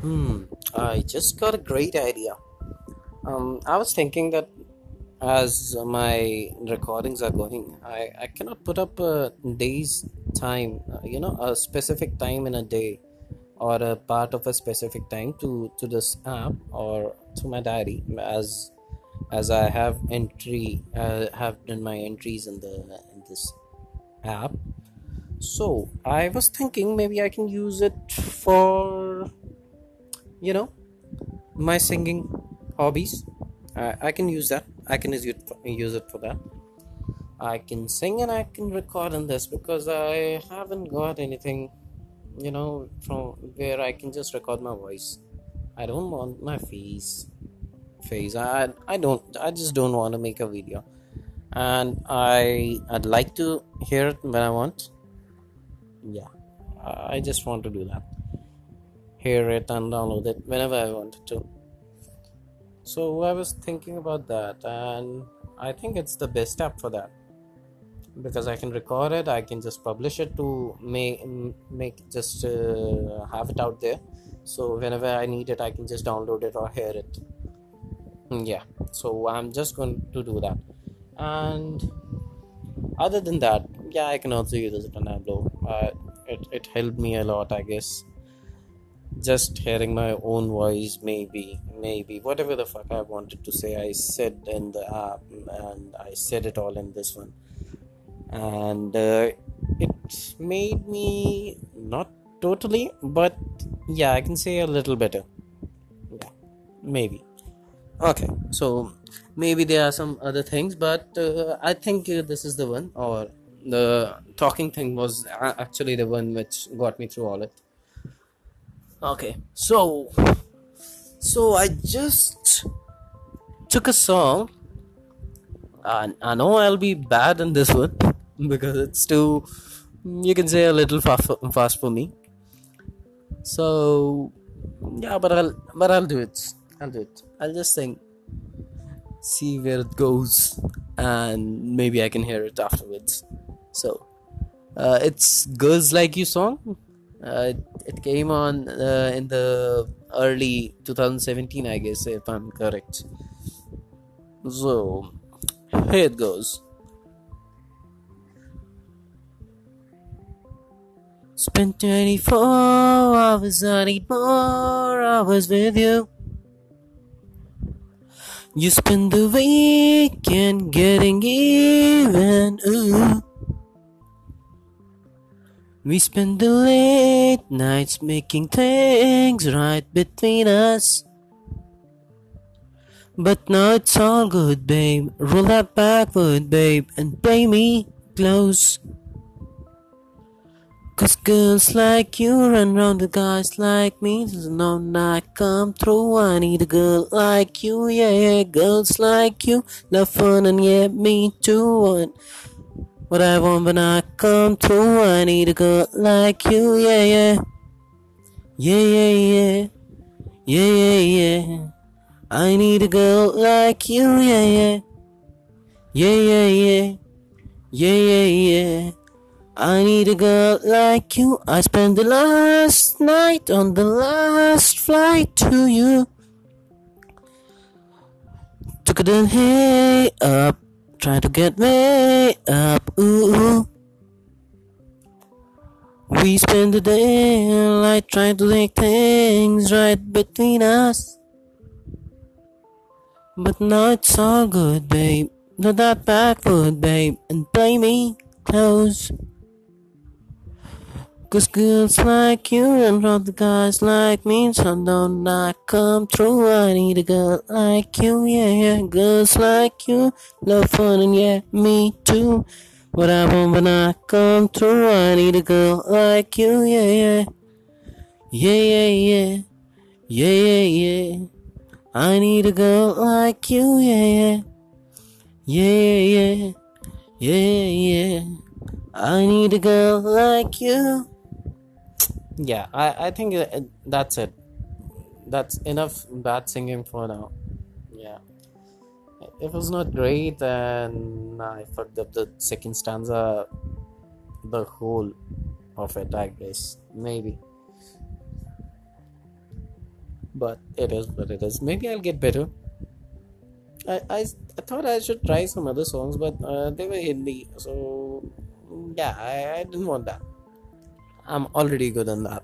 Hmm, I just got a great idea. Um, I was thinking that as my recordings are going, I, I cannot put up a day's time, uh, you know, a specific time in a day or a part of a specific time to, to this app or to my diary as as I have entry uh, have done my entries in the in this app. So I was thinking maybe I can use it for you know my singing hobbies I, I can use that. I can use it for, use it for that. I can sing and i can record in this because i haven't got anything you know from where i can just record my voice. I don't want my face face. I i don't i just don't want to make a video. And i i'd like to hear it when i want. Yeah i just want to do that hear it and download it whenever I wanted to. So I was thinking about that, and I think it's the best app for that because I can record it. I can just publish it to make make just uh, have it out there. So whenever I need it, I can just download it or hear it. Yeah. So I'm just going to do that, and other than that, yeah, I can also use it on. Uh, it it helped me a lot, I guess just hearing my own voice maybe maybe whatever the fuck i wanted to say i said in the app and i said it all in this one. And uh, it made me not totally but yeah i can say a little better. Yeah maybe. Okay so maybe there are some other things but uh, i think uh, this is the one or the talking thing was actually the one which got me through all it Okay, so so I just took a song. and I know I'll be bad in this one because it's too, you can say a little fast for, fast for me. So yeah, but I'll but I'll do it. I'll do it. I'll just sing, see where it goes, and maybe I can hear it afterwards. So uh, it's "Girls Like You" song uh, it came on uh, in the early 2017, I guess, if I'm correct. So, here it goes. Spent 24 hours, I need more hours with you. You spend the weekend getting even, ooh. We spend the late nights making things right between us. But now it's all good, babe. Roll that backward, babe, and play me close. Cause girls like you run round with guys like me. There's no night come through. I need a girl like you, yeah, yeah. Girls like you love fun, and yeah, me too. And what I want when I come through. I need a girl like you, yeah, yeah. Yeah, yeah, yeah. Yeah, yeah, yeah. I need a girl like you, yeah, yeah. Yeah, yeah, yeah. Yeah, yeah, yeah. I need a girl like you. I spent the last night on the last flight to you. Took in hey up Try to get me up, ooh. We spend the daylight trying to make things right between us. But now it's all good, babe. Not that backward, babe, and play me close. Cause girls like you and other guys like me, so don't not come through. I need a girl like you, yeah, yeah. Girls like you love fun and yeah, me too. What I want when I come through, I need a girl like you, yeah, yeah. Yeah, yeah, yeah. Yeah, yeah, yeah. I need a girl like you, yeah, yeah. Yeah, yeah. Yeah, yeah. I need a girl like you yeah i i think that's it that's enough bad singing for now yeah it was not great and i fucked up the second stanza the whole of it i guess maybe but it is what it is. Maybe I'll get better. I, I, I thought I should try some other songs, but uh, they were Hindi, so yeah, I, I didn't want that. I'm already good on that.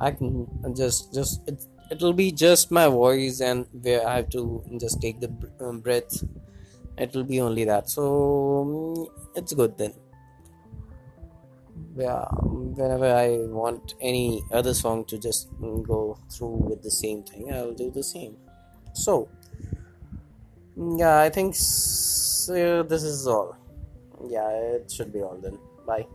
I can just just it, it'll be just my voice and where I have to just take the um, breath. It'll be only that, so mm, it's good then. Yeah, whenever I want any other song to just mm, go through with the same thing, I'll do the same. So yeah, I think s- uh, this is all. Yeah, it should be all then. Bye.